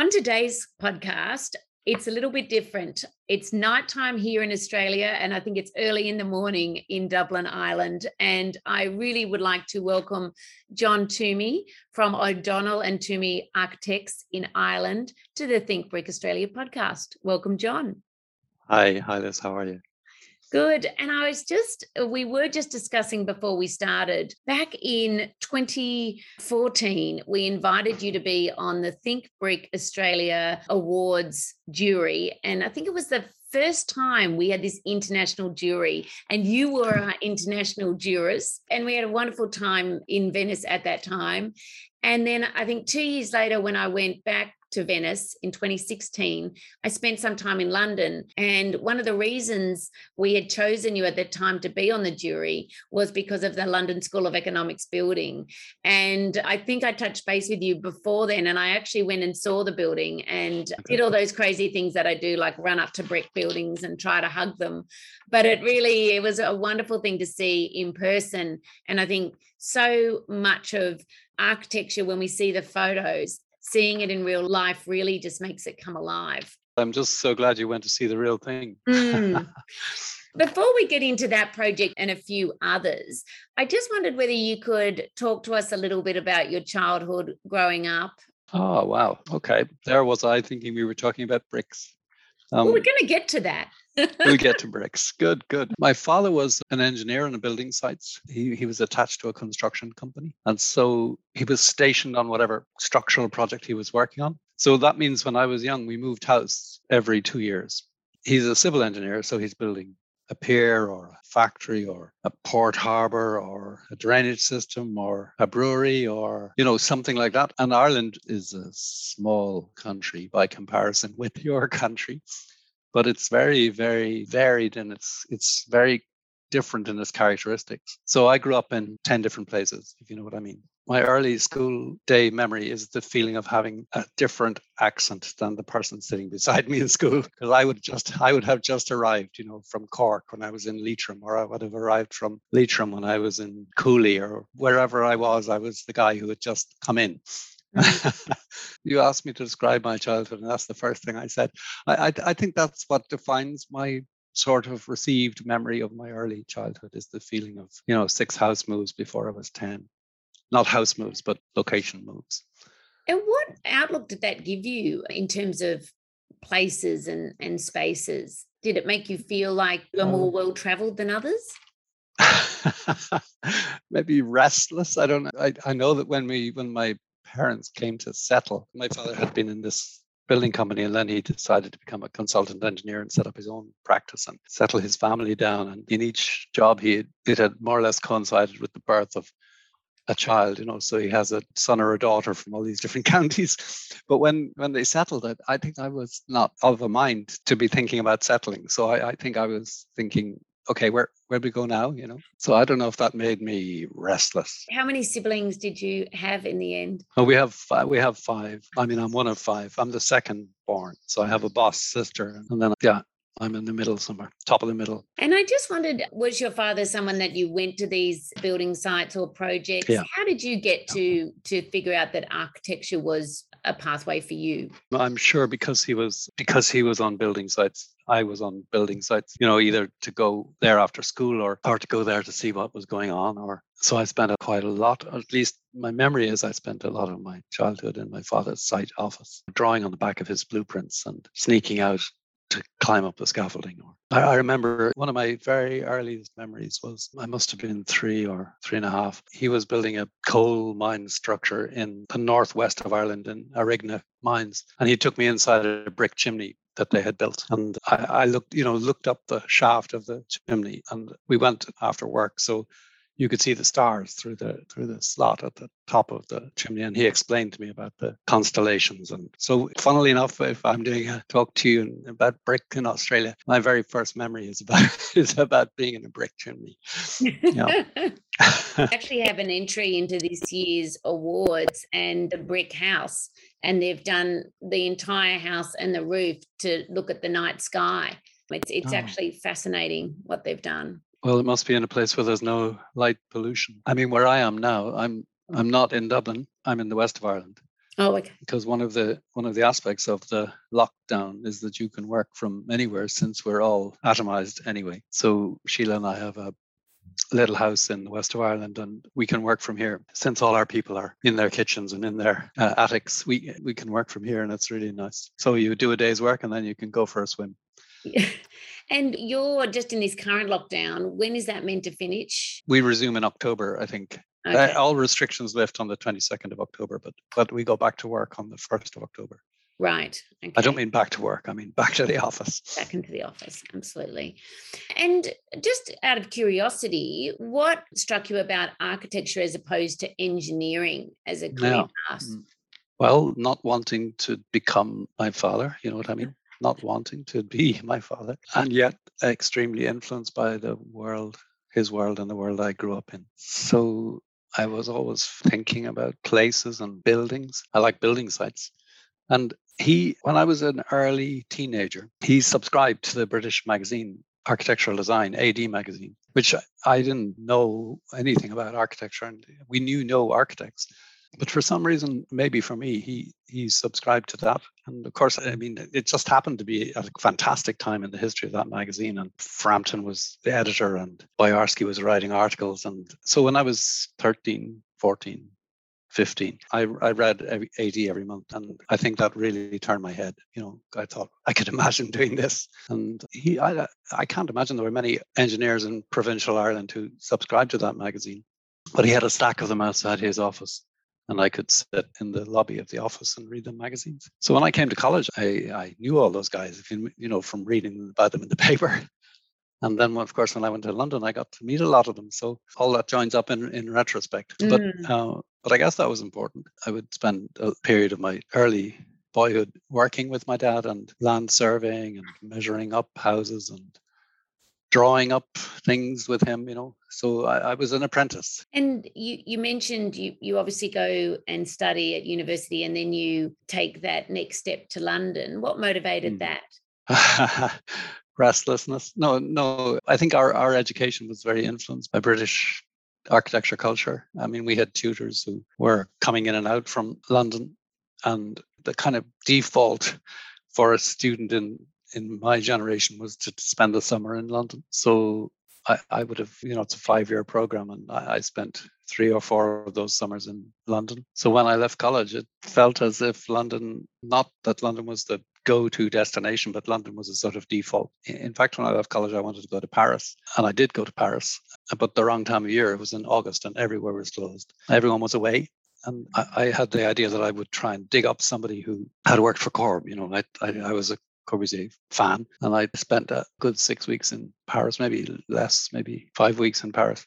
On today's podcast, it's a little bit different. It's nighttime here in Australia, and I think it's early in the morning in Dublin, Ireland. And I really would like to welcome John Tuomey from O'Donnell and Tuomey Architects in Ireland to the Think Brick Australia podcast. Welcome, John. Hi, hi, Liz. How are you? Good. And I was just, uh, we were just discussing before we started, back in 2014, we invited you to be on the Think Brick Australia Awards jury. And I think it was the first time we had this international jury, and you were our international jurors. And we had a wonderful time in Venice at that time. And then I think two years later, when I went back to Venice in 2016, I spent some time in London. And one of the reasons we had chosen you at that time to be on the jury was because of the London School of Economics building. And I think I touched base with you before then. And I actually went and saw the building and did all those crazy things that I do, like run up to brick buildings and try to hug them. But it really, it was a wonderful thing to see in person. And I think so much of architecture, when we see the photos, seeing it in real life really just makes it come alive. I'm just so glad you went to see the real thing. Mm. Before we get into that project and a few others, I just wondered whether you could talk to us a little bit about your childhood growing up. Oh, wow. Okay. There was I thinking we were talking about bricks. Um, well, we're going to get to that we'll get to bricks. Good, good. My father was an engineer on the building sites. He, he was attached to a construction company. And so he was stationed on whatever structural project he was working on. So that means when I was young, we moved house every two years. He's a civil engineer, so he's building a pier or a factory or a port harbor or a drainage system or a brewery or you know something like that and ireland is a small country by comparison with your country but it's very, very varied and it's it's very different in its characteristics. So I grew up in 10 different places, if you know what I mean. My early school day memory is the feeling of having a different accent than the person sitting beside me in school. Because I would just I would have just arrived, you know, from Cork when I was in Leitrim, or I would have arrived from Leitrim when I was in Cooley or wherever I was, I was the guy who had just come in. you asked me to describe my childhood, and that's the first thing I said. I, I, I think that's what defines my sort of received memory of my early childhood is the feeling of you know six house moves before I was ten, not house moves but location moves. And what outlook did that give you in terms of places and and spaces? Did it make you feel like you're more um well traveled than others? maybe restless. I don't know. I, I know that when we when my parents came to settle. My father had been in this building company and then he decided to become a consultant engineer and set up his own practice and settle his family down. And in each job, he it had more or less coincided with the birth of a child, you know, so he has a son or a daughter from all these different counties. But when when they settled it, I think I was not of a mind to be thinking about settling. So I, I think I was thinking okay, where where do we go now? You know. So I don't know if that made me restless. How many siblings did you have in the end? Oh, we have five, we have five. I mean, I'm one of five. I'm the second born, so I have a boss sister, and then yeah, I'm in the middle somewhere, top of the middle. And I just wondered, was your father someone that you went to these building sites or projects? Yeah. How did you get to to figure out that architecture was a pathway for you? I'm sure because he was because he was on building sites. I was on building sites, you know, either to go there after school or or to go there to see what was going on. Or so I spent quite a lot. At least my memory is I spent a lot of my childhood in my father's site office, drawing on the back of his blueprints and sneaking out to climb up the scaffolding. I, I remember one of my very earliest memories was I must have been three or three and a half. He was building a coal mine structure in the northwest of Ireland in Arigna mines, and he took me inside a brick chimney that they had built. And I, I, looked, you know, looked up the shaft of the chimney and we went after work. So you could see the stars through the through the slot at the top of the chimney. And he explained to me about the constellations. And so, funnily enough, if I'm doing a talk to you about brick in Australia, my very first memory is about is about being in a brick chimney. Yeah. actually have an entry into this year's awards and the brick house and they've done the entire house and the roof to look at the night sky it's it's oh. actually fascinating what they've done well, it must be in a place where there's no light pollution. I mean, where I am now, I'm I'm not in Dublin. I'm in the west of Ireland. Oh, okay. Because one of the one of the aspects of the lockdown is that you can work from anywhere since we're all atomized anyway. So Sheila and I have a little house in the west of Ireland, and we can work from here. Since all our people are in their kitchens and in their uh, attics, we we can work from here, and it's really nice. So you do a day's work, and then you can go for a swim. And you're just in this current lockdown. When is that meant to finish? We resume in October, I think. Uh, okay. All restrictions lift on the 22nd of October, but but we go back to work on the 1st of October. Right. Okay. I don't mean back to work. I mean back to the office. Back into the office. Absolutely. And just out of curiosity, what struck you about architecture as opposed to engineering as a career path? Mm, well, not wanting to become my father, you know what I mean? Not wanting to be my father, and yet extremely influenced by the world, his world, and the world I grew up in. So I was always thinking about places and buildings. I like building sites. And he, when I was an early teenager, he subscribed to the British magazine Architectural Design, AD magazine, which I didn't know anything about architecture. And we knew no architects. But for some reason, maybe for me, he he subscribed to that. And of course, I mean, it just happened to be a fantastic time in the history of that magazine. And Frampton was the editor, and Boyarsky was writing articles. And so when I was 13, 14, 15. I, I read every, AD every month, and I think that really turned my head. You know, I thought I could imagine doing this, and he, I, I can't imagine there were many engineers in provincial Ireland who subscribed to that magazine, but he had a stack of them outside his office, and I could sit in the lobby of the office and read the magazines. So when I came to college, I, I knew all those guys, you, know, from reading about them in the paper. And then, of course, when I went to London, I got to meet a lot of them. So all that joins up in, in retrospect. Mm. But uh, but I guess that was important. I would spend a period of my early boyhood working with my dad and land surveying and measuring up houses and drawing up things with him, you know. So I, I, was an apprentice. And you you mentioned you you obviously go and study at university and then you take that next step to London. What motivated mm. that? Restlessness. No, no. I think our, our education was very influenced by British architecture culture. I mean, we had tutors who were coming in and out from London, and the kind of default for a student in in my generation was to spend the summer in London. So I, I would have, you know, it's a five year program and I, I spent three or four of those summers in London. So when I left college, it felt as if London, not that London was the go to destination, but London was a sort of default. In fact, when I left college, I wanted to go to Paris and I did go to Paris, but the wrong time of year. It was in August and everywhere was closed. Everyone was away and I, had the idea that I would try and dig up somebody who had worked for Corb. You know, I, I, I was a Corbusier fan. And I spent a good six weeks in Paris, maybe less, maybe five weeks in Paris,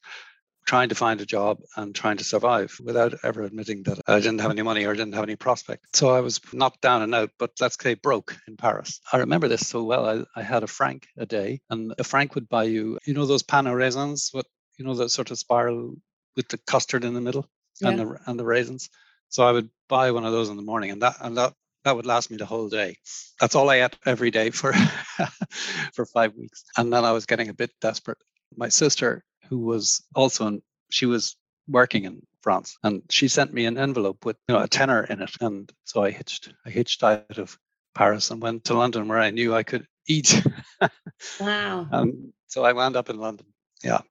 trying to find a job and trying to survive without ever admitting that I didn't have any money or didn't have any prospect. So I was knocked down and out, but let's say broke in Paris. I remember this so well. I, I had a franc a day, and a franc would buy you, you know, those pain au raisins, what, you know, the sort of spiral with the custard in the middle yeah. and the and the raisins. So I would buy one of those in the morning, and that and that that would last me the whole day. That's all I ate every day for for five weeks. And then I was getting a bit desperate. My sister, who was also in, she was working in France, and she sent me an envelope with you know a tenner in it. And so I hitched I hitched out of Paris and went to London, where I knew I could eat. wow. And so I wound up in London. Yeah,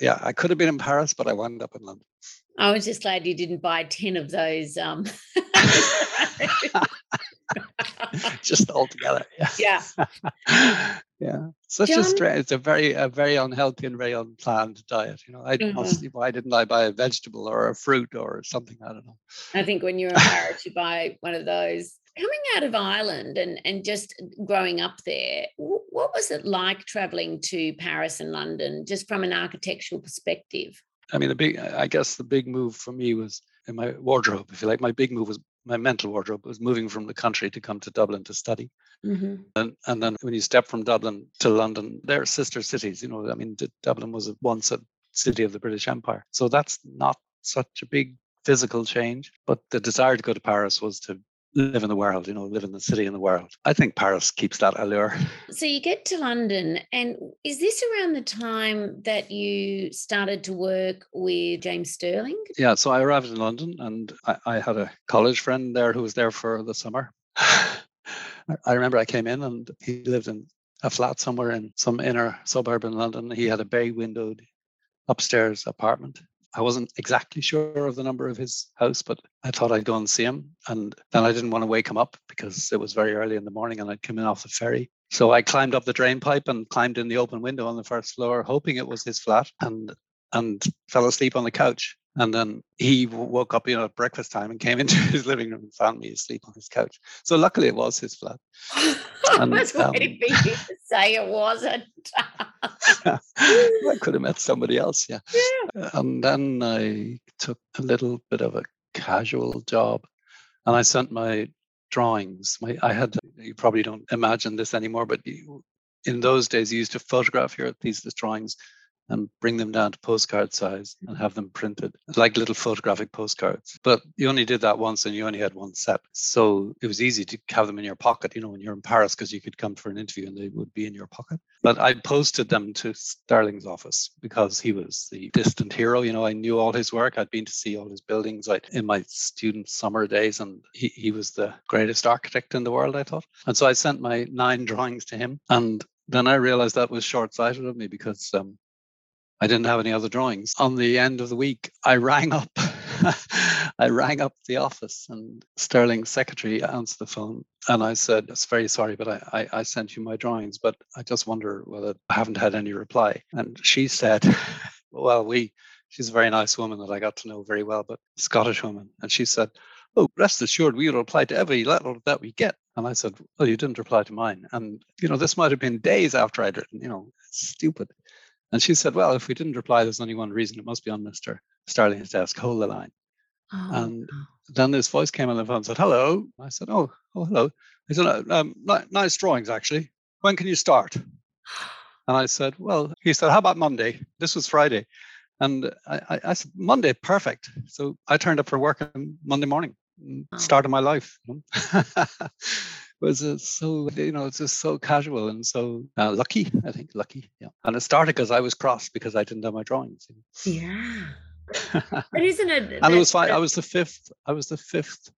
yeah. I could have been in Paris, but I wound up in London. I was just glad you didn't buy 10 of those. Um... just all together. Yeah. Yeah. yeah. Such John... a strange, it's a very, a very unhealthy and very unplanned diet. You know, I mm-hmm. why didn't I buy a vegetable or a fruit or something? I don't know. I think when you're in Paris, you buy one of those. Coming out of Ireland and, and just growing up there, what was it like traveling to Paris and London just from an architectural perspective? I mean, the big, I guess the big move for me was in my wardrobe, if you like. My big move was my mental wardrobe was moving from the country to come to Dublin to study. Mm-hmm. And, and then when you step from Dublin to London, they're sister cities. You know, I mean, Dublin was once a city of the British Empire. So that's not such a big physical change. But the desire to go to Paris was to live in the world, you know, live in the city in the world. I think Paris keeps that allure. So you get to London, and is this around the time that you started to work with James Stirling? Yeah, so I arrived in London and I, I had a college friend there who was there for the summer. I remember I came in and he lived in a flat somewhere in some inner suburb in London. He had a bay windowed upstairs apartment. I wasn't exactly sure of the number of his house, but I thought I'd go and see him. And then I didn't want to wake him up because it was very early in the morning and I'd come in off the ferry. So I climbed up the drain pipe and climbed in the open window on the first floor, hoping it was his flat, and and fell asleep on the couch. And then he woke up, you know, at breakfast time and came into his living room and found me asleep on his couch. So luckily it was his flat. And, I was um, waiting for you to say it wasn't. I could have met somebody else, yeah. yeah. And then I took a little bit of a casual job and I sent my drawings. My I had you probably don't imagine this anymore, but you, in those days you used to photograph your thesis drawings and bring them down to postcard size and have them printed like little photographic postcards. But you only did that once and you only had one set. So it was easy to have them in your pocket, you know, when you're in Paris, because you could come for an interview and they would be in your pocket. But I posted them to Stirling's office because he was the distant hero. You know, I knew all his work. I'd been to see all his buildings in my student summer days, and he, he was the greatest architect in the world, I thought. And so I sent my nine drawings to him. And then I realized that was short sighted of me because um, I didn't have any other drawings. On the end of the week, I rang up. I rang up the office and Stirling's secretary answered the phone and I said, It's very sorry, but I, I, I sent you my drawings, but I just wonder whether I haven't had any reply. And she said, Well, we, she's a very nice woman that I got to know very well, but Scottish woman. And she said, Oh, rest assured, we'll reply to every letter that we get. And I said, Well, you didn't reply to mine. And, you know, this might have been days after I'd written, you know, stupid. And she said, Well, if we didn't reply, there's only one reason. It must be on Mr. Stirling's desk. Hold the line. Oh. And then this voice came on the phone and said, Hello. I said, Oh, oh hello. He said, uh, um, Nice drawings, actually. When can you start? And I said, Well, he said, How about Monday? This was Friday. And I, I, said, Monday, perfect. So I turned up for work on Monday morning, oh. start of my life. was uh, so you know it's just so casual and so uh, lucky i think lucky yeah. And it started because i was cross because i didn't have my drawings yeah. But isn't it and it was fine i was the fifth i was the fifth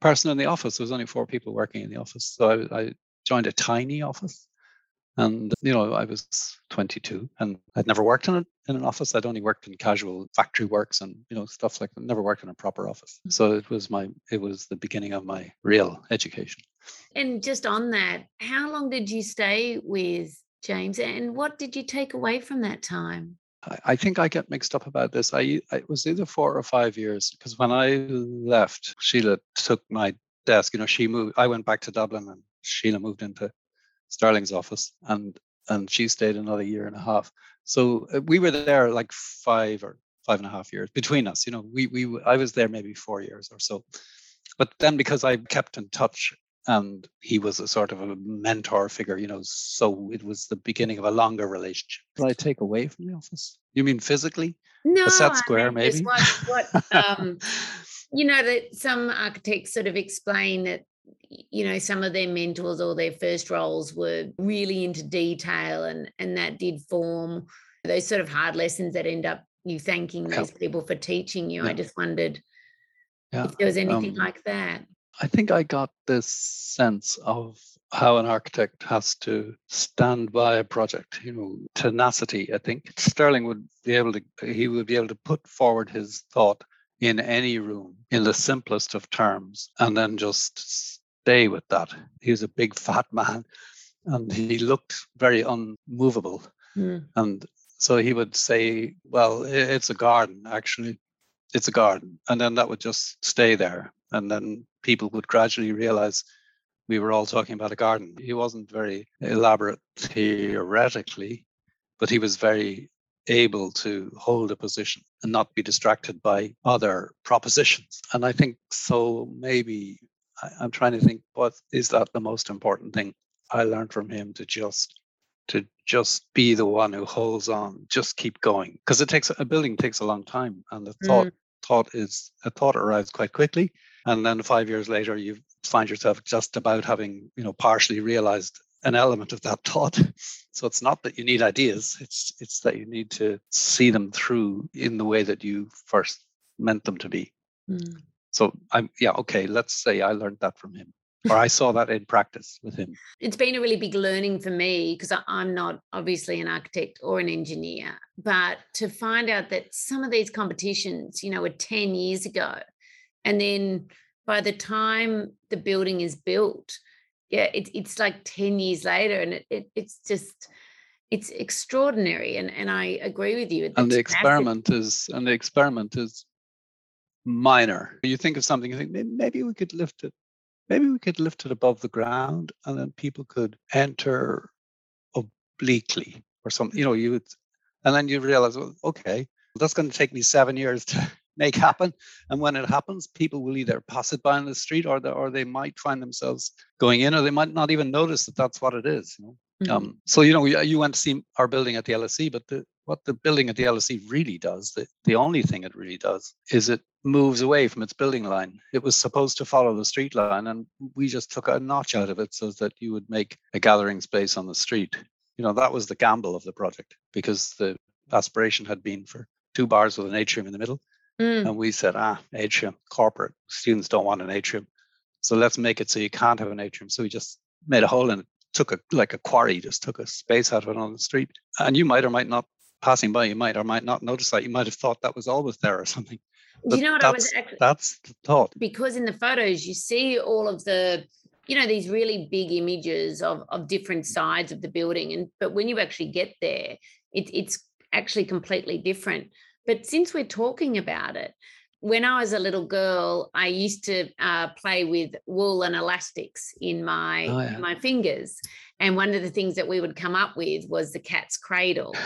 person in the office. There was only four people working in the office so i, I joined a tiny office. And you know i was 22 and i'd never worked in, a, in an office i'd only worked in casual factory works and you know stuff like that never worked in a proper office mm. so it was my it was the beginning of my real education and just on that how long did you stay with james and what did you take away from that time I think I get mixed up about this. I, it was either four or five years because when I left, Sheila took my desk. You know, she moved. I went back to Dublin, and Sheila moved into Stirling's office, and and she stayed another year and a half. So uh, we were there like five or five and a half years between us. You know, we we I was there maybe four years or so, but then because I kept in touch and he was a sort of a mentor figure, you know, so it was the beginning of a longer relationship. What I take away from the office? You mean physically? No, a set square, I mean, maybe. What, what um, you know that some architects sort of explain that you know some of their mentors or their first roles were really into detail and and that did form those sort of hard lessons that end up you thanking those people for teaching you yeah. i just wondered yeah. if there was anything um, like that i think i got this sense of how an architect has to stand by a project you know tenacity i think stirling would be able to he would be able to put forward his thought in any room in the simplest of terms and then just stay with that. He was a big fat man and he looked very unmovable. Mm. And so he would say, Well, it's a garden, actually. It's a garden. And then that would just stay there. And then people would gradually realize we were all talking about a garden. He wasn't very elaborate theoretically, but he was very able to hold a position and not be distracted by other propositions. And I think so maybe I'm trying to think what is that the most important thing I learned from him to just to just be the one who holds on, just keep going. Because it takes a building takes a long time and the thought mm. thought is a thought arrives quite quickly. And then five years later you find yourself just about having, you know, partially realized an element of that thought. So it's not that you need ideas, it's it's that you need to see them through in the way that you first meant them to be. Mm. So I'm yeah, okay, let's say I learned that from him. Or I saw that in practice with him. It's been a really big learning for me because I'm not obviously an architect or an engineer, but to find out that some of these competitions, you know, were 10 years ago. And then by the time the building is built, yeah, it, it's like 10 years later and it, it, it's just, it's extraordinary. And, and I agree with you. And the experiment massive. is, and the experiment is minor. You think of something, you think maybe we could lift it, maybe we could lift it above the ground and then people could enter obliquely or something, you know, you would, and then you realize, well, okay, that's going to take me seven years to make happen. And when it happens, people will either pass it by on the street or, the, or they might find themselves going in or they might not even notice that that's what it is. You know? Mm-hmm. Um, so, you know, you went to see our building at the LSE, but the, what the building at the LSE really does, the, the only thing it really does, is it moves away from its building line. It was supposed to follow the street line, and we just took a notch out of it so that you would make a gathering space on the street. You know, that was the gamble of the project because the aspiration had been for two bars with an atrium in the middle Mm. And we said, ah, atrium, corporate students don't want an atrium. So let's make it so you can't have an atrium. So we just made a hole in it, took a like a quarry, just took a space out of it on the street. And you might or might not passing by, you might or might not notice that. You might have thought that was always there or something. But you know what I was actually, that's the thought. Because in the photos you see all of the you know these really big images of of different sides of the building and but when you actually get there it, it's actually completely different but since we're talking about it, when I was a little girl, I used to uh, play with wool and elastics in my oh, yeah. my fingers, and one of the things that we would come up with was the cat's cradle.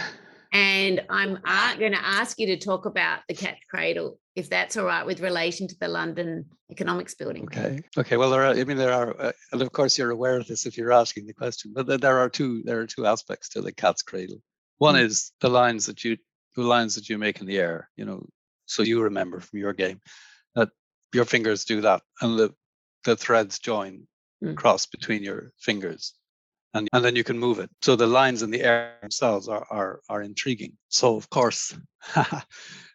And I'm uh, going to ask you to talk about the cat's cradle, if that's all right, with relation to the London Economics Building. Okay. Okay. Well, there are. I mean, there are, uh, and of course, you're aware of this if you're asking the question. But there are two. There are two aspects to the cat's cradle. One mm. is the lines that you lines that you make in the air, you know, so you remember from your game that your fingers do that and the, the threads join mm. cross between your fingers and, and then you can move it. So the lines in the air themselves are, are, are intriguing. So of course, the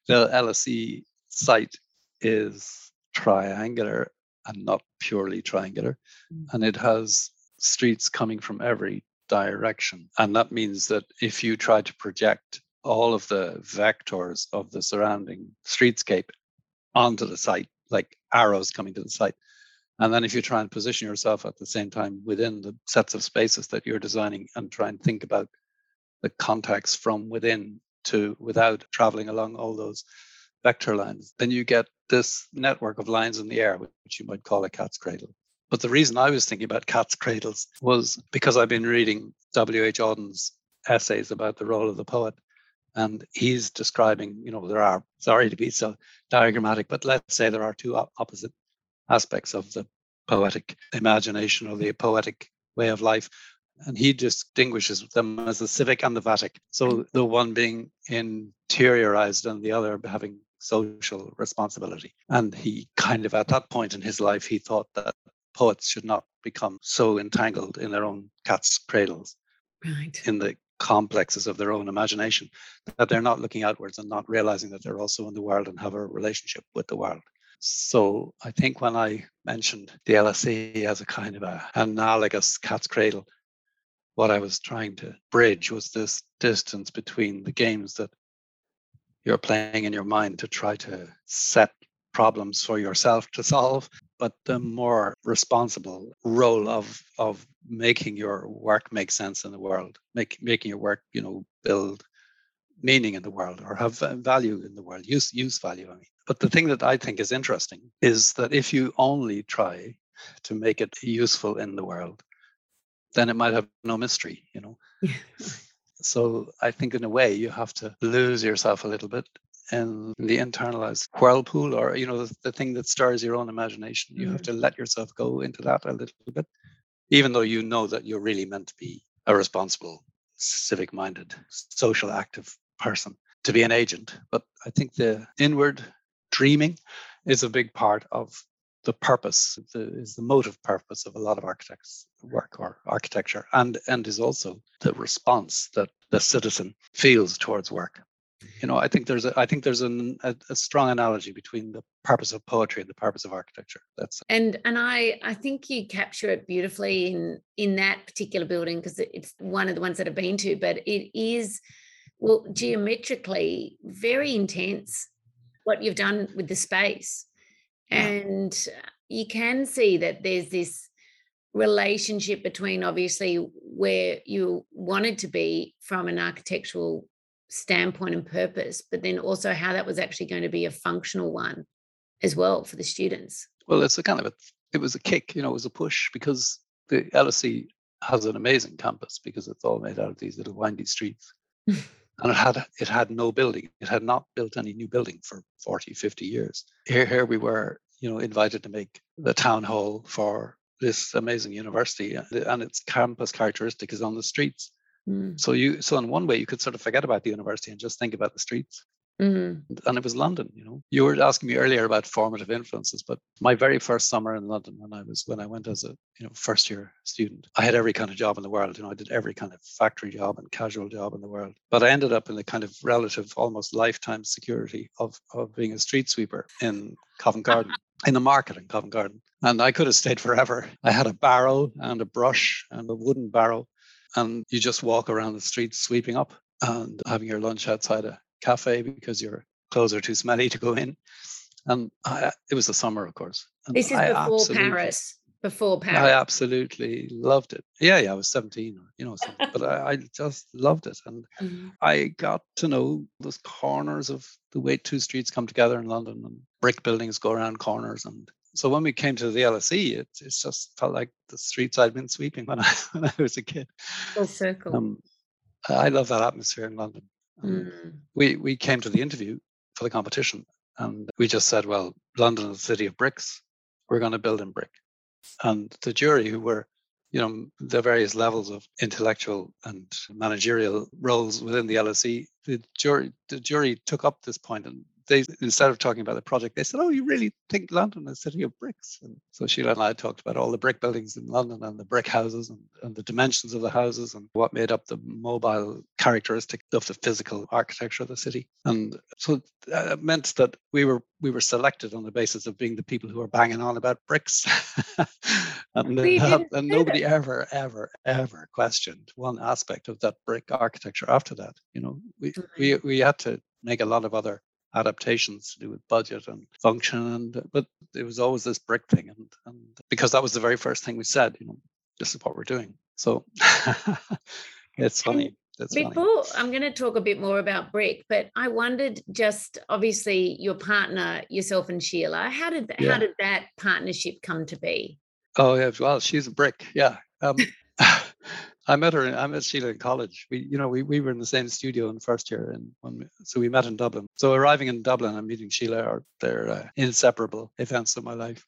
LSE site is triangular and not purely triangular. Mm. And it has streets coming from every direction. And that means that if you try to project all of the vectors of the surrounding streetscape onto the site, like arrows coming to the site. And then if you try and position yourself at the same time within the sets of spaces that you're designing and try and think about the context from within to without traveling along all those vector lines, then you get this network of lines in the air, which you might call a cat's cradle. But the reason I was thinking about cat's cradles was because I've been reading W.H. Auden's essays about the role of the poet and he's describing, you know, there are, sorry to be so diagrammatic, but let's say there are two opposite aspects of the poetic imagination or the poetic way of life. And he distinguishes them as the civic and the vatic. So the one being interiorized and the other having social responsibility. And he kind of, at that point in his life, he thought that poets should not become so entangled in their own cat's cradles. Right. In the complexes of their own imagination, that they're not looking outwards and not realizing that they're also in the world and have a relationship with the world. So I think when I mentioned the LSE as a kind of a analogous cat's cradle, what I was trying to bridge was this distance between the games that you're playing in your mind to try to set problems for yourself to solve, but the mm-hmm. more responsible role of of making your work make sense in the world, make making your work, you know, build meaning in the world or have value in the world, use use value. I mean, but the thing that I think is interesting is that if you only try to make it useful in the world, then it might have no mystery. You know, So I think in a way you have to lose yourself a little bit in the internalized whirlpool or you know the, the thing that stirs your own imagination. You mm-hmm. have to let yourself go into that a little bit, even though you know that you're really meant to be a responsible, civic minded, social active person to be an agent. But I think the inward dreaming is a big part of the purpose the, is the motive purpose of a lot of architects work or architecture and and is also the response that the citizen feels towards work you know i think there's a i think there's an, a, a, strong analogy between the purpose of poetry and the purpose of architecture. That's and and i i think you capture it beautifully in in that particular building because it's one of the ones that i've been to but it is well geometrically very intense what you've done with the space. And you can see that there's this relationship between obviously where you wanted to be from an architectural standpoint and purpose, but then also how that was actually going to be a functional one as well for the students. Well, it's a kind of a, it was a kick, you know, it was a push because the LSE has an amazing campus because it's all made out of these little windy streets. and it had it had no building it had not built any new building for 40 50 years here here we were you know invited to make the town hall for this amazing university and its campus characteristic is on the streets mm. so you so in one way you could sort of forget about the university and just think about the streets Mm-hmm. And it was London, you know. You were asking me earlier about formative influences, but my very first summer in London, when I was when I went as a you know first year student, I had every kind of job in the world. You know, I did every kind of factory job and casual job in the world. But I ended up in the kind of relative, almost lifetime security of of being a street sweeper in Covent Garden, in the market in Covent Garden. And I could have stayed forever. I had a barrow and a brush and a wooden barrow, and you just walk around the streets sweeping up and having your lunch outside a cafe because your clothes are too smelly to go in. And I, it was the summer, of course. And this is I before Paris. Before Paris. I absolutely loved it. Yeah, yeah, I was 17, you know, but I, I, just loved it. And mm-hmm. I got to know those corners of the way two streets come together in London and brick buildings go around corners. And so when we came to the LSE, it, it just felt like the streets I'd been sweeping when I, when I was a kid. Full circle. Um, I love that atmosphere in London. Mm. We we came to the interview for the competition, and we just said, "Well, London is a city of bricks. We're going to build in brick." And the jury, who were, you know, the various levels of intellectual and managerial roles within the LSE, the jury the jury took up this point and they instead of talking about the project, they said, "Oh, you really think London is a city of bricks?" And so Sheila and I talked about all the brick buildings in London and the brick houses and, and the dimensions of the houses and what made up the mobile characteristic of the physical architecture of the city. And so it meant that we were we were selected on the basis of being the people who were banging on about bricks, and, uh, and nobody ever, ever, ever questioned one aspect of that brick architecture. After that, you know, we we we had to make a lot of other adaptations to do with budget and function and but it was always this brick thing and and because that was the very first thing we said you know this is what we're doing so it's funny it's before funny. i'm going to talk a bit more about brick but i wondered just obviously your partner yourself and sheila how did yeah. how did that partnership come to be oh yeah well she's a brick yeah um, I met her. I met Sheila in college. We, you know, we, we were in the same studio in the first year, and when, so we met in Dublin. So arriving in Dublin and meeting Sheila are they're uh, inseparable events of my life.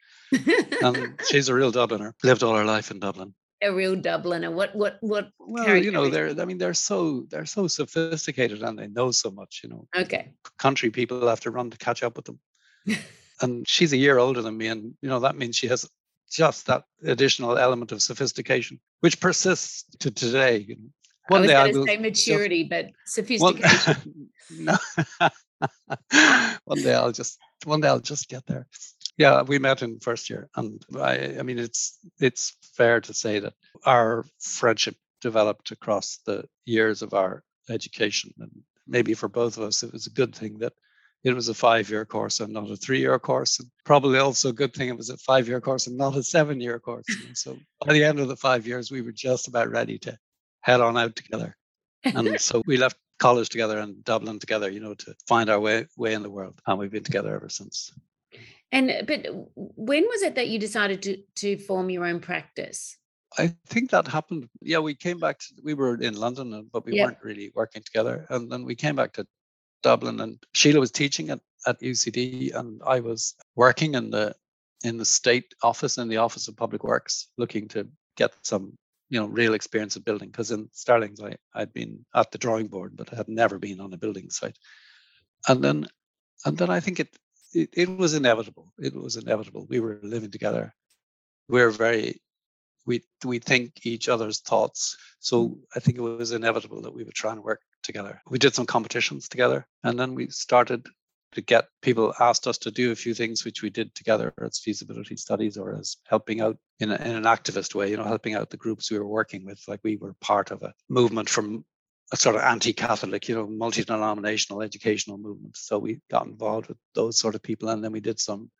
and she's a real Dubliner. Lived all her life in Dublin. A real Dubliner. What what what? Well, you know, they're. I mean, they're so they're so sophisticated and they know so much. You know. Okay. Country people have to run to catch up with them. and she's a year older than me, and you know that means she has just that additional element of sophistication, which persists to today. One I was day I will say maturity, just, but sophistication. One, no. one day I'll just one day I'll just get there. Yeah, we met in first year, and I, I mean, it's it's fair to say that our friendship developed across the years of our education, and maybe for both of us, it was a good thing that it was a five year course and not a three year course. And probably also a good thing it was a five year course and not a seven year course. And so by the end of the five years, we were just about ready to head on out together. And so we left college together and Dublin together, you know, to find our way way in the world. And we've been together ever since. And but when was it that you decided to to form your own practice? I think that happened. Yeah, we came back. To, we were in London, uh, but we weren't really working together. And then we came back to Dublin, and Sheila was teaching at, at UCD, and I was working in the in the state office in the Office of Public Works, looking to get some you know real experience of building. Because in Stirlings, I I'd been at the drawing board, but I had never been on a building site. And then and then I think it it, it was inevitable. It was inevitable. We were living together. We we're very we we think each other's thoughts. So mm. I think it was inevitable that we would try and work together. We did some competitions together, and then we started to get people asked us to do a few things which we did together as feasibility studies or as helping out in, a, in an activist way you know helping out the groups we were working with like we were part of a movement from a sort of anti-catholic you know multi-denominational educational movement so we got involved with those sort of people and then we did some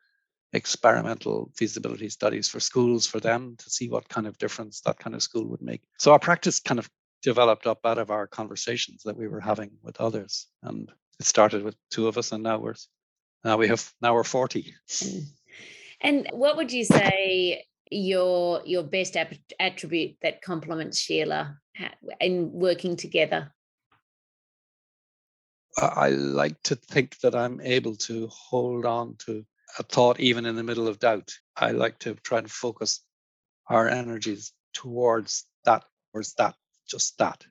experimental feasibility studies for schools for them to see what kind of difference that kind of school would make. So our practice kind of developed up out of our conversations that we were having with others. And it started with two of us and now we're now we have now we're 40. Mm. And what would you say your your best attribute that complements Sheila in working together? I like to think that I'm able to hold on to a thought even in the middle of doubt. I like to try and focus our energies towards that, towards that, just that.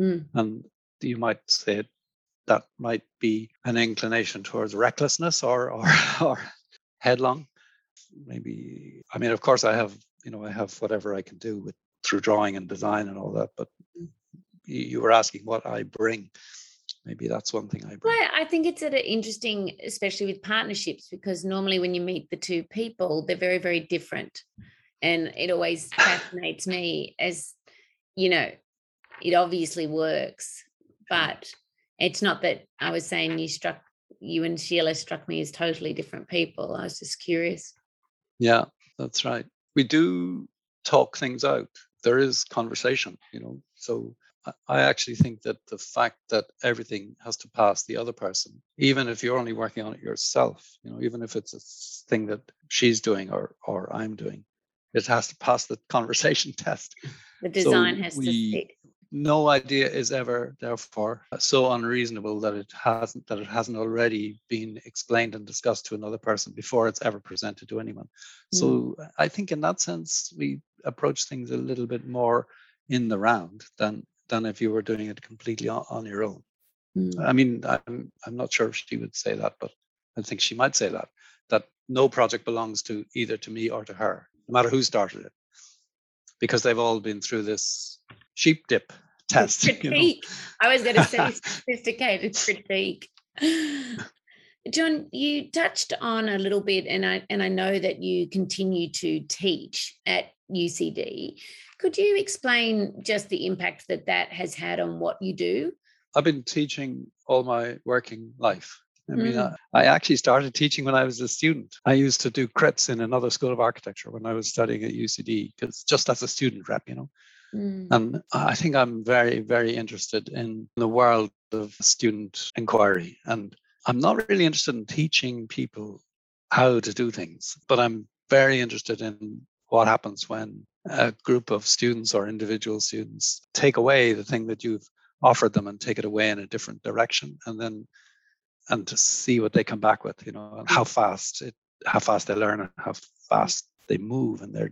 Mm. And you might say that might be an inclination towards recklessness or or or headlong. Maybe I mean, of course, I have you know I have whatever I can do with through drawing and design and all that. But mm. you were asking what I bring maybe that's one thing I bring. Well, I think it's an interesting, especially with partnerships, because normally when you meet the two people, they're very, very different. And it always fascinates me as, you know, it obviously works, mm. but it's not that I was saying you struck you and Sheila struck me as totally different people. I was just curious. Yeah, that's right. We do talk things out. There is conversation, you know. So I actually think that the fact that everything has to pass the other person, even if you're only working on it yourself, you know, even if it's a thing that she's doing or or I'm doing, it has to pass the conversation test. The design so has we, to fit. No idea is ever therefore so unreasonable that it hasn't that it hasn't already been explained and discussed to another person before it's ever presented to anyone. Mm. So I think in that sense we approach things a little bit more in the round than than if you were doing it completely on, on your own. Mm. I mean, I'm I'm not sure if she would say that, but I think she might say that that no project belongs to either to me or to her, no matter who started it, because they've all been through this sheep dip test. Critique. You know? I was going to say sophisticated critique. John, you touched on a little bit, and I and I know that you continue to teach at UCD. Could you explain just the impact that that has had on what you do? I've been teaching all my working life. I mean, mm. I, I, actually started teaching when I was a student. I used to do crits in another school of architecture when I was studying at UCD, because just as a student rep, you know. Mm. And I think I'm very, very interested in the world of student inquiry. And I'm not really interested in teaching people how to do things, but I'm very interested in what happens when a group of students or individual students take away the thing that you've offered them and take it away in a different direction and then and to see what they come back with you know and how fast it how fast they learn and how fast they move and they're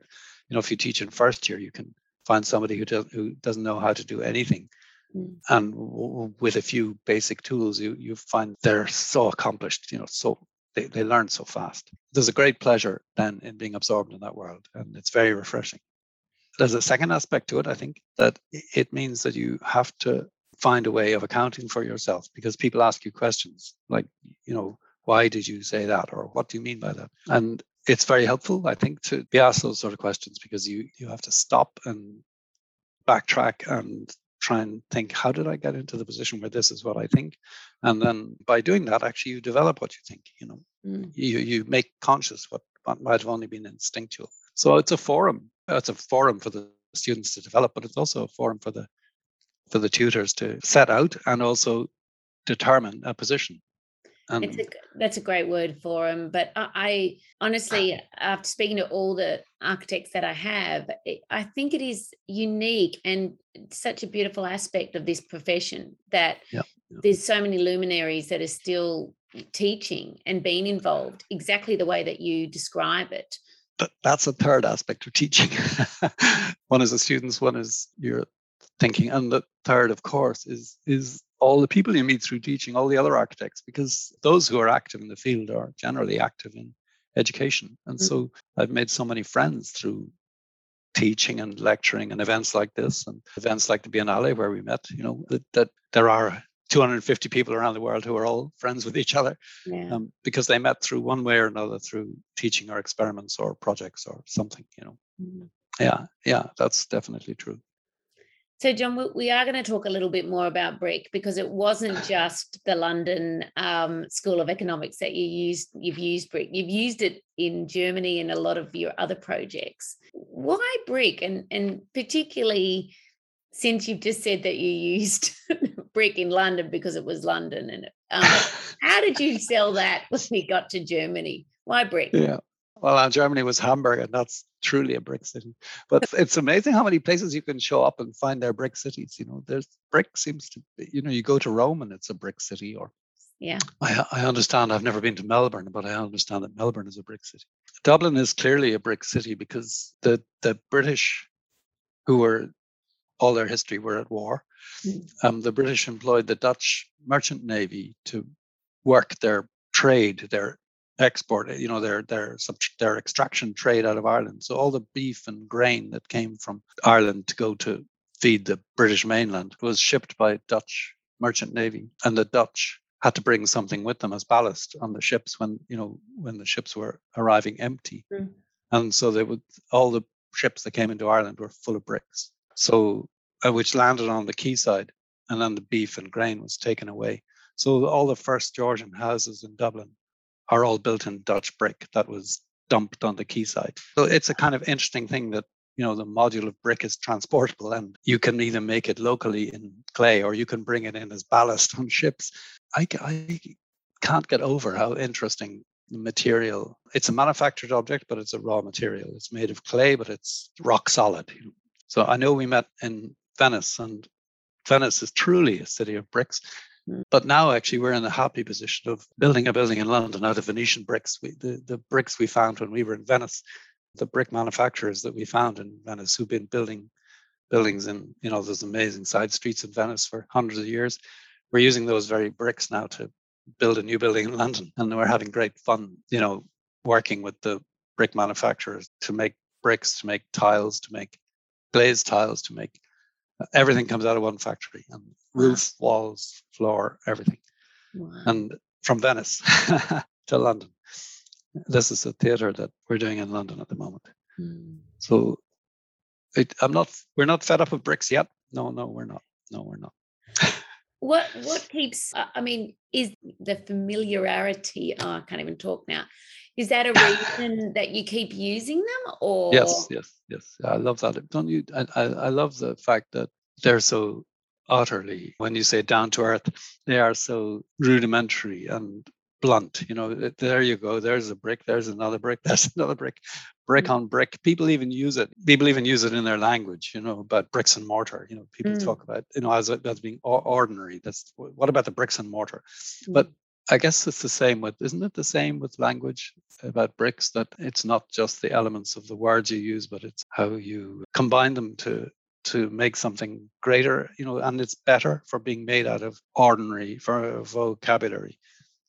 you know if you teach in first year you can find somebody who doesn't who doesn't know how to do anything mm. and w- with a few basic tools you you find they're so accomplished you know so they, they learn so fast there's a great pleasure then in being absorbed in that world and it's very refreshing there's a second aspect to it, I think, that it means that you have to find a way of accounting for yourself because people ask you questions like, you know, why did you say that? Or what do you mean by that? And it's very helpful, I think, to be asked those sort of questions because you you have to stop and backtrack and try and think, how did I get into the position where this is what I think? And then by doing that, actually you develop what you think, you know. Mm. You you make conscious what, what might have only been instinctual. So it's a forum it's a forum for the students to develop, but it's also a forum for the for the tutors to set out and also determine a position. Um, and a, that's a great word for them. But I, I honestly, after speaking to all the architects that I have, I think it is unique and such a beautiful aspect of this profession that yeah, yeah. there's so many luminaries that are still teaching and being involved exactly the way that you describe it. But that's a third aspect of teaching. one is the students, one is your thinking, and the third, of course, is is all the people you meet through teaching, all the other architects, because those who are active in the field are generally active in education. And mm-hmm. so I've made so many friends through teaching and lecturing and events like this and events like the Biennale where we met, you know, that, that there are 250 people around the world who are all friends with each other yeah. um, because they met through one way or another through teaching or experiments or projects or something, you know. Mm-hmm. Yeah, yeah, that's definitely true. So, John, we are going to talk a little bit more about brick because it wasn't just the London um, School of Economics that you used. You've used brick. You've used it in Germany and a lot of your other projects. Why brick, and and particularly since you've just said that you used brick in London because it was London, and um, how did you sell that when we got to Germany? Why brick? Yeah. Well, uh, Germany was Hamburg, and that's truly a brick city. But it's amazing how many places you can show up and find their brick cities. You know, there's brick seems to be, you know, you go to Rome and it's a brick city, or yeah. I, I understand. I've never been to Melbourne, but I understand that Melbourne is a brick city. Dublin is clearly a brick city because the the British, who were all their history were at war, mm. um, the British employed the Dutch merchant navy to work their trade, their export, you know, their their their extraction trade out of Ireland. So all the beef and grain that came from Ireland to go to feed the British mainland was shipped by Dutch merchant navy, and the Dutch had to bring something with them as ballast on the ships when you know when the ships were arriving empty, mm. and so they would all the ships that came into Ireland were full of bricks. So uh, which landed on the quayside, and then the beef and grain was taken away. So all the first Georgian houses in Dublin are all built in Dutch brick that was dumped on the quayside. So it's a kind of interesting thing that you know the module of brick is transportable and you can either make it locally in clay or you can bring it in as ballast on ships. I, I can't get over how interesting the material. It's a manufactured object, but it's a raw material. It's made of clay, but it's rock solid. So I know we met in Venice, and Venice is truly a city of bricks. Mm. But now, actually, we're in the happy position of building a building in London out of Venetian bricks. We, the, the bricks we found when we were in Venice, the brick manufacturers that we found in Venice who've been building buildings in, you know, those amazing side streets in Venice for hundreds of years. We're using those very bricks now to build a new building in London. And we're having great fun, you know, working with the brick manufacturers to make bricks, to make tiles, to make glazed tiles, to make everything comes out of one factory and roof, walls, floor, everything. Wow. And from Venice to London. This is a theater that we're doing in London at the moment. Mm. So it, I'm not. We're not fed up with bricks yet. No, no, we're not. No, we're not. what What keeps? I mean, is the familiarity? Oh, I can't even talk now. Is that a reason that you keep using them, or yes, yes, yes? I love that. Don't you? I, I, I love the fact that they're so utterly, when you say down to earth, they are so rudimentary and blunt. You know, there you go. There's a brick. There's another brick. There's another brick. Brick mm. on brick. People even use it. People even use it in their language. You know, about bricks and mortar. You know, people mm. talk about you know as as being ordinary. That's what about the bricks and mortar? Mm. But I guess it's the same with, isn't it the same with language about bricks that it's not just the elements of the words you use, but it's how you combine them to to make something greater, you know, and it's better for being made out of ordinary for vocabulary.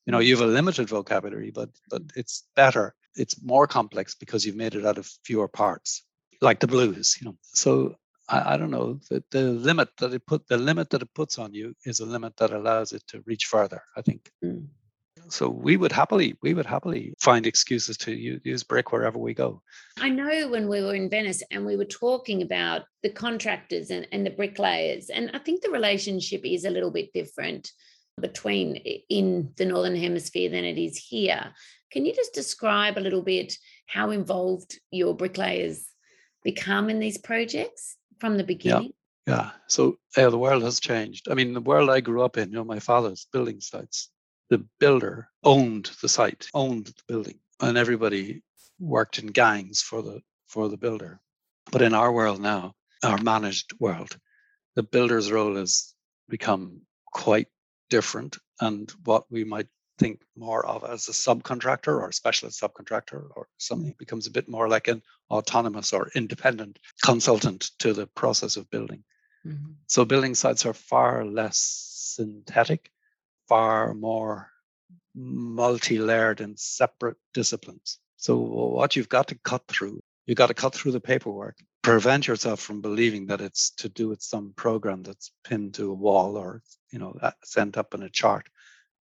You know, you have a limited vocabulary, but but it's better. It's more complex because you've made it out of fewer parts, like the blues, you know. So I, I don't know the, the limit that it put the limit that it puts on you is a limit that allows it to reach further. I think. Mm so we would happily we would happily find excuses to use brick wherever we go i know when we were in venice and we were talking about the contractors and, and the bricklayers and i think the relationship is a little bit different between in the northern hemisphere than it is here can you just describe a little bit how involved your bricklayers become in these projects from the beginning yeah, yeah. so yeah the world has changed i mean the world i grew up in you know my father's building sites the builder owned the site, owned the building, and everybody worked in gangs for the for the builder. But in our world now, our managed world, the builder's role has become quite different and what we might think more of as a subcontractor or a specialist subcontractor or something becomes a bit more like an autonomous or independent consultant to the process of building. Mm-hmm. So building sites are far less synthetic, far more multi-layered and separate disciplines. So what you've got to cut through, you've got to cut through the paperwork, prevent yourself from believing that it's to do with some program that's pinned to a wall or you know sent up in a chart.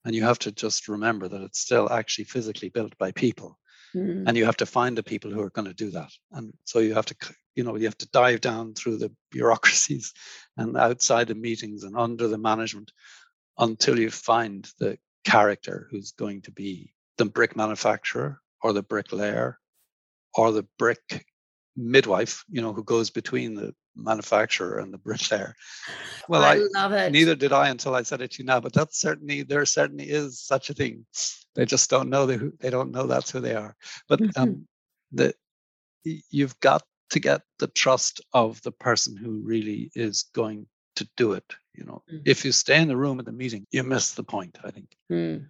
And you have to just remember that it's still actually physically built by people. Mm. And you have to find the people who are going to do that. And so you have to, you know, you have to dive down through the bureaucracies and outside the meetings and under the management until you find the character who's going to be the brick manufacturer or the bricklayer or the brick midwife, you know, who goes between the manufacturer and the bricklayer. Well, I, I love it. Neither did I until I said it to you now, but that's certainly there certainly is such a thing. They just don't know they they don't know that's who they are. But mm-hmm. um, the you've got to get the trust of the person who really is going to do it. You know, mm. if you stay in the room at the meeting, you miss the point. I think. Mm.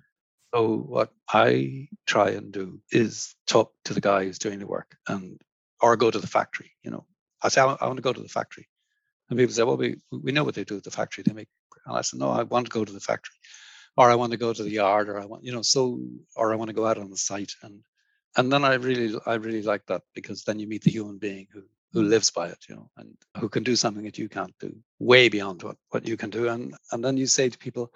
So what I try and do is talk to the guy who's doing the work, and or go to the factory. You know, I say I want to go to the factory, and people say, well, we we know what they do at the factory. They make, and I said, no, I want to go to the factory, or I want to go to the yard, or I want, you know, so, or I want to go out on the site, and and then I really I really like that because then you meet the human being who who lives by it, you know, and who can do something that you can't do, way beyond what, what you can do. And and then you say to people,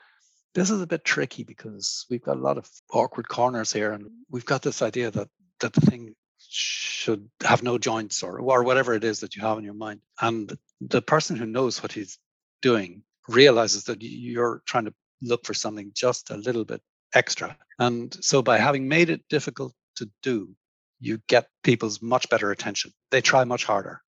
this is a bit tricky because we've got a lot of awkward corners here, and we've got this idea that that the thing should have no joints or or whatever it is that you have in your mind. And the person who knows what he's doing realizes that you're trying to look for something just a little bit extra. And so by having made it difficult to do, you get people's much better attention. They try much harder.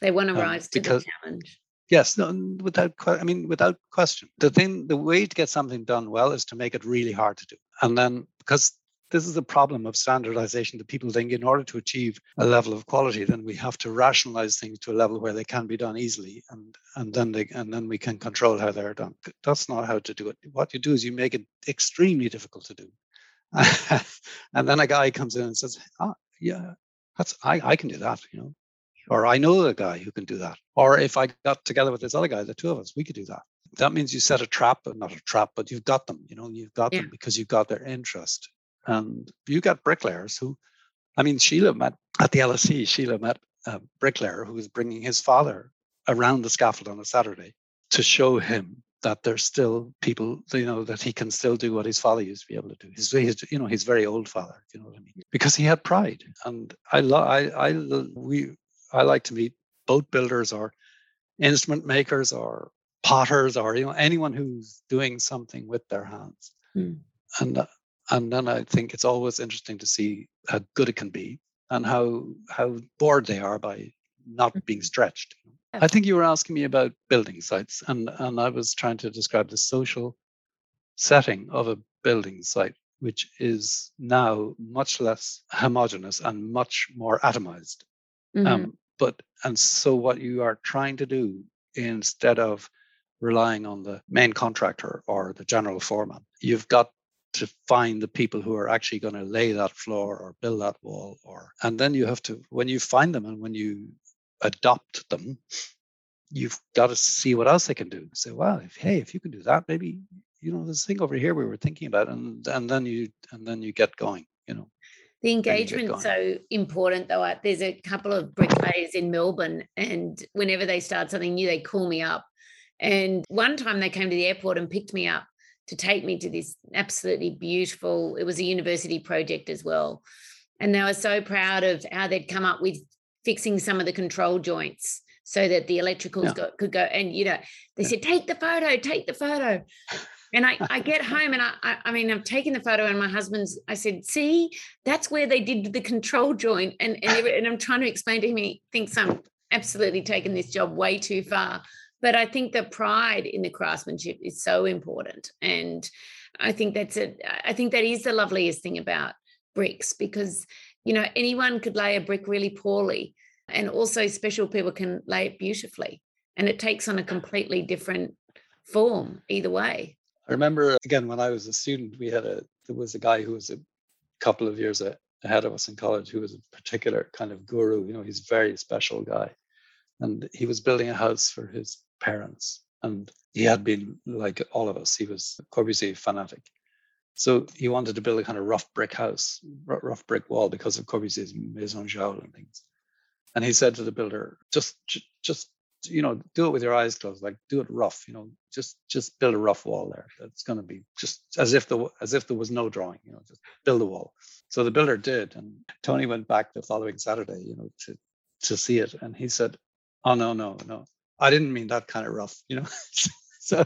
They want to um, rise to the challenge. Yes, no, without I mean without question. The thing, the way to get something done well is to make it really hard to do, and then because this is a problem of standardization that people think in order to achieve a level of quality then we have to rationalize things to a level where they can be done easily and and then they and then we can control how they're done that's not how to do it what you do is you make it extremely difficult to do and then a guy comes in and says oh, yeah, that's I, I can do that, you know. Or I know a guy who can do that. Or if I got together with this other guy, the two of us, we could do that. That means you set a trap, not a trap, but you've got them, you know, you've got yeah. them because you've got their interest. And you got bricklayers who, I mean, Sheila met at the LSE, Sheila met a bricklayer who was bringing his father around the scaffold on a Saturday to show him that there's still people, you know, that he can still do what his father used to be able to do. His, he's you know, he's very old father, you know what I mean? Because he had pride, and I love, I, I, we, I like to meet boat builders or instrument makers or potters or you know anyone who's doing something with their hands, mm. and uh, and then I think it's always interesting to see how good it can be and how how bored they are by not being mm-hmm. stretched. I think you were asking me about building sites, and, and I was trying to describe the social setting of a building site, which is now much less homogenous and much more atomized. Mm-hmm. Um, but and so what you are trying to do instead of relying on the main contractor or the general foreman, you've got to find the people who are actually going to lay that floor or build that wall or and then you have to when you find them and when you adopt them, you've got to see what else they can do. Say, well, if, hey, if you can do that, maybe you know this thing over here we were thinking about, and and then you and then you get going. You know. The engagement's so important, though. There's a couple of bricklayers in Melbourne, and whenever they start something new, they call me up. And one time they came to the airport and picked me up to take me to this absolutely beautiful, it was a university project as well. And they were so proud of how they'd come up with fixing some of the control joints so that the electricals yeah. got, could go. And, you know, they said, take the photo, take the photo. And I, I get home and I, I, I mean, I've taken the photo and my husband's, I said, see, that's where they did the control joint. And, and, and I'm trying to explain to him, he thinks I'm absolutely taking this job way too far. But I think the pride in the craftsmanship is so important. And I think that's it. I think that is the loveliest thing about bricks because, you know, anyone could lay a brick really poorly. And also, special people can lay it beautifully. And it takes on a completely different form either way. I remember again when I was a student, we had a there was a guy who was a couple of years ahead of us in college who was a particular kind of guru. You know, he's a very special guy, and he was building a house for his parents, and he had been like all of us. He was a Corbusier fanatic, so he wanted to build a kind of rough brick house, rough brick wall because of Corbusier's Maison Jaoul and things. And he said to the builder, just just you know do it with your eyes closed like do it rough you know just just build a rough wall there. That's going to be just as if the as if there was no drawing you know just build a wall. So the builder did and tony went back the following saturday you know to to see it and he said oh no no no i didn't mean that kind of rough you know so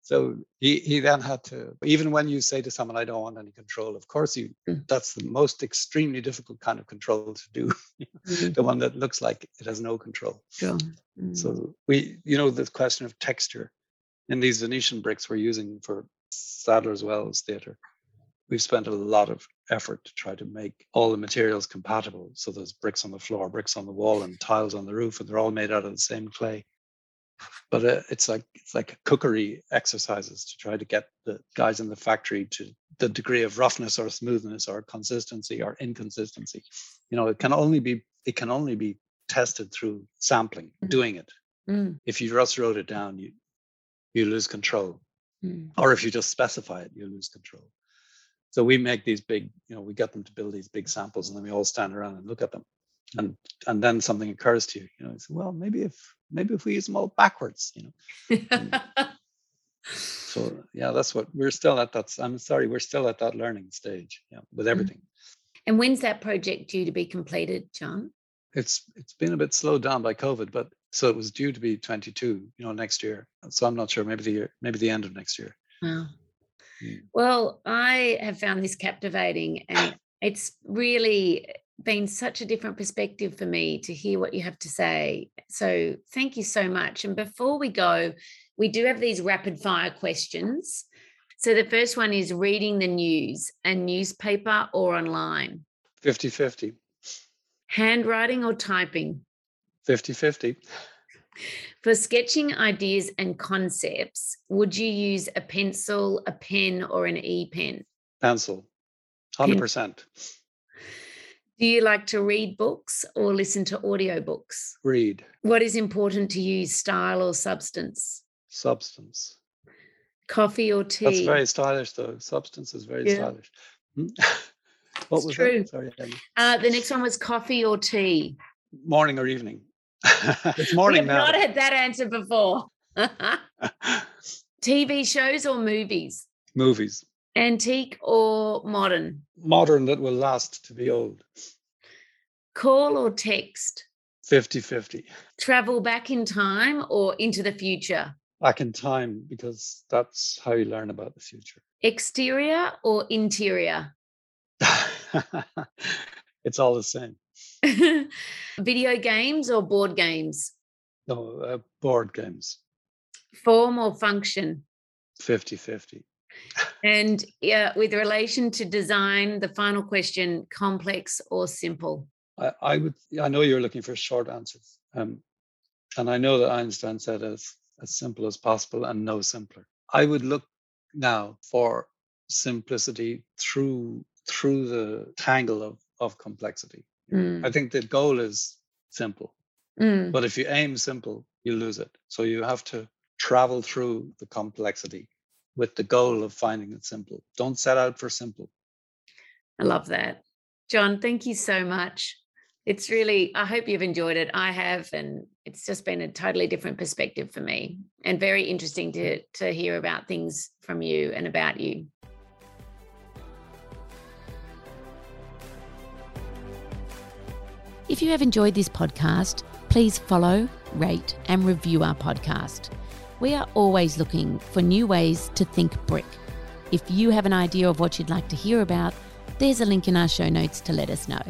so he he then had to even when you say to someone i don't want any control of course you mm. that's the most extremely difficult kind of control to do mm. the one that looks like it has no control sure. mm. so we you know the question of texture in these venetian bricks we're using for sadler's wells theatre we've spent a lot of effort to try to make all the materials compatible so there's bricks on the floor bricks on the wall and tiles on the roof and they're all made out of the same clay but uh, it's like it's like cookery exercises to try to get the guys in the factory to the degree of roughness or smoothness or consistency or inconsistency you know it can only be it can only be tested through sampling mm. doing it mm. if you just wrote it down you you lose control mm. or if you just specify it you lose control so we make these big you know we get them to build these big samples and then we all stand around and look at them. And and then something occurs to you you know say, well maybe if maybe if we use them all backwards you know? So yeah that's what we're still at that i'm sorry we're still at that learning stage yeah with mm. everything. And when's that project due to be completed john? It's it's been a bit slowed down by covid but so it was due to be 22 you know next year. So i'm not sure maybe the year maybe the end of next year. Wow. Mm. well i have found this captivating and it's really been such a different perspective for me to hear what you have to say. So thank you so much. And before we go, we do have these rapid fire questions. So the first one is reading the news, a newspaper or online? 50 50. Handwriting or typing? 50 50. For sketching ideas and concepts, would you use a pencil, a pen, or an e pen? Pencil, 100%. Pen. Do you like to read books or listen to audiobooks? Read. What is important to you, style or substance? Substance. Coffee or tea? That's very stylish, though. Substance is very yeah. stylish. Hmm? what it's was true. that? Sorry. Uh, the next one was coffee or tea? Morning or evening? It's morning we have not had that answer before. TV shows or movies? Movies. Antique or modern? Modern that will last to be old. Call or text? 50 50. Travel back in time or into the future? Back in time, because that's how you learn about the future. Exterior or interior? it's all the same. Video games or board games? No, uh, board games. Form or function? 50 50. And yeah, with relation to design, the final question: complex or simple? I, I would. I know you're looking for short answers, um, and I know that Einstein said as as simple as possible and no simpler. I would look now for simplicity through through the tangle of of complexity. Mm. I think the goal is simple, mm. but if you aim simple, you lose it. So you have to travel through the complexity with the goal of finding it simple. Don't set out for simple. I love that. John, thank you so much. It's really, I hope you've enjoyed it. I have, and it's just been a totally different perspective for me and very interesting to, to hear about things from you and about you. If you have enjoyed this podcast, please follow, rate, and review our podcast we are always looking for new ways to think brick. If you have an idea of what you'd like to hear about, there's a link in our show notes to let us know.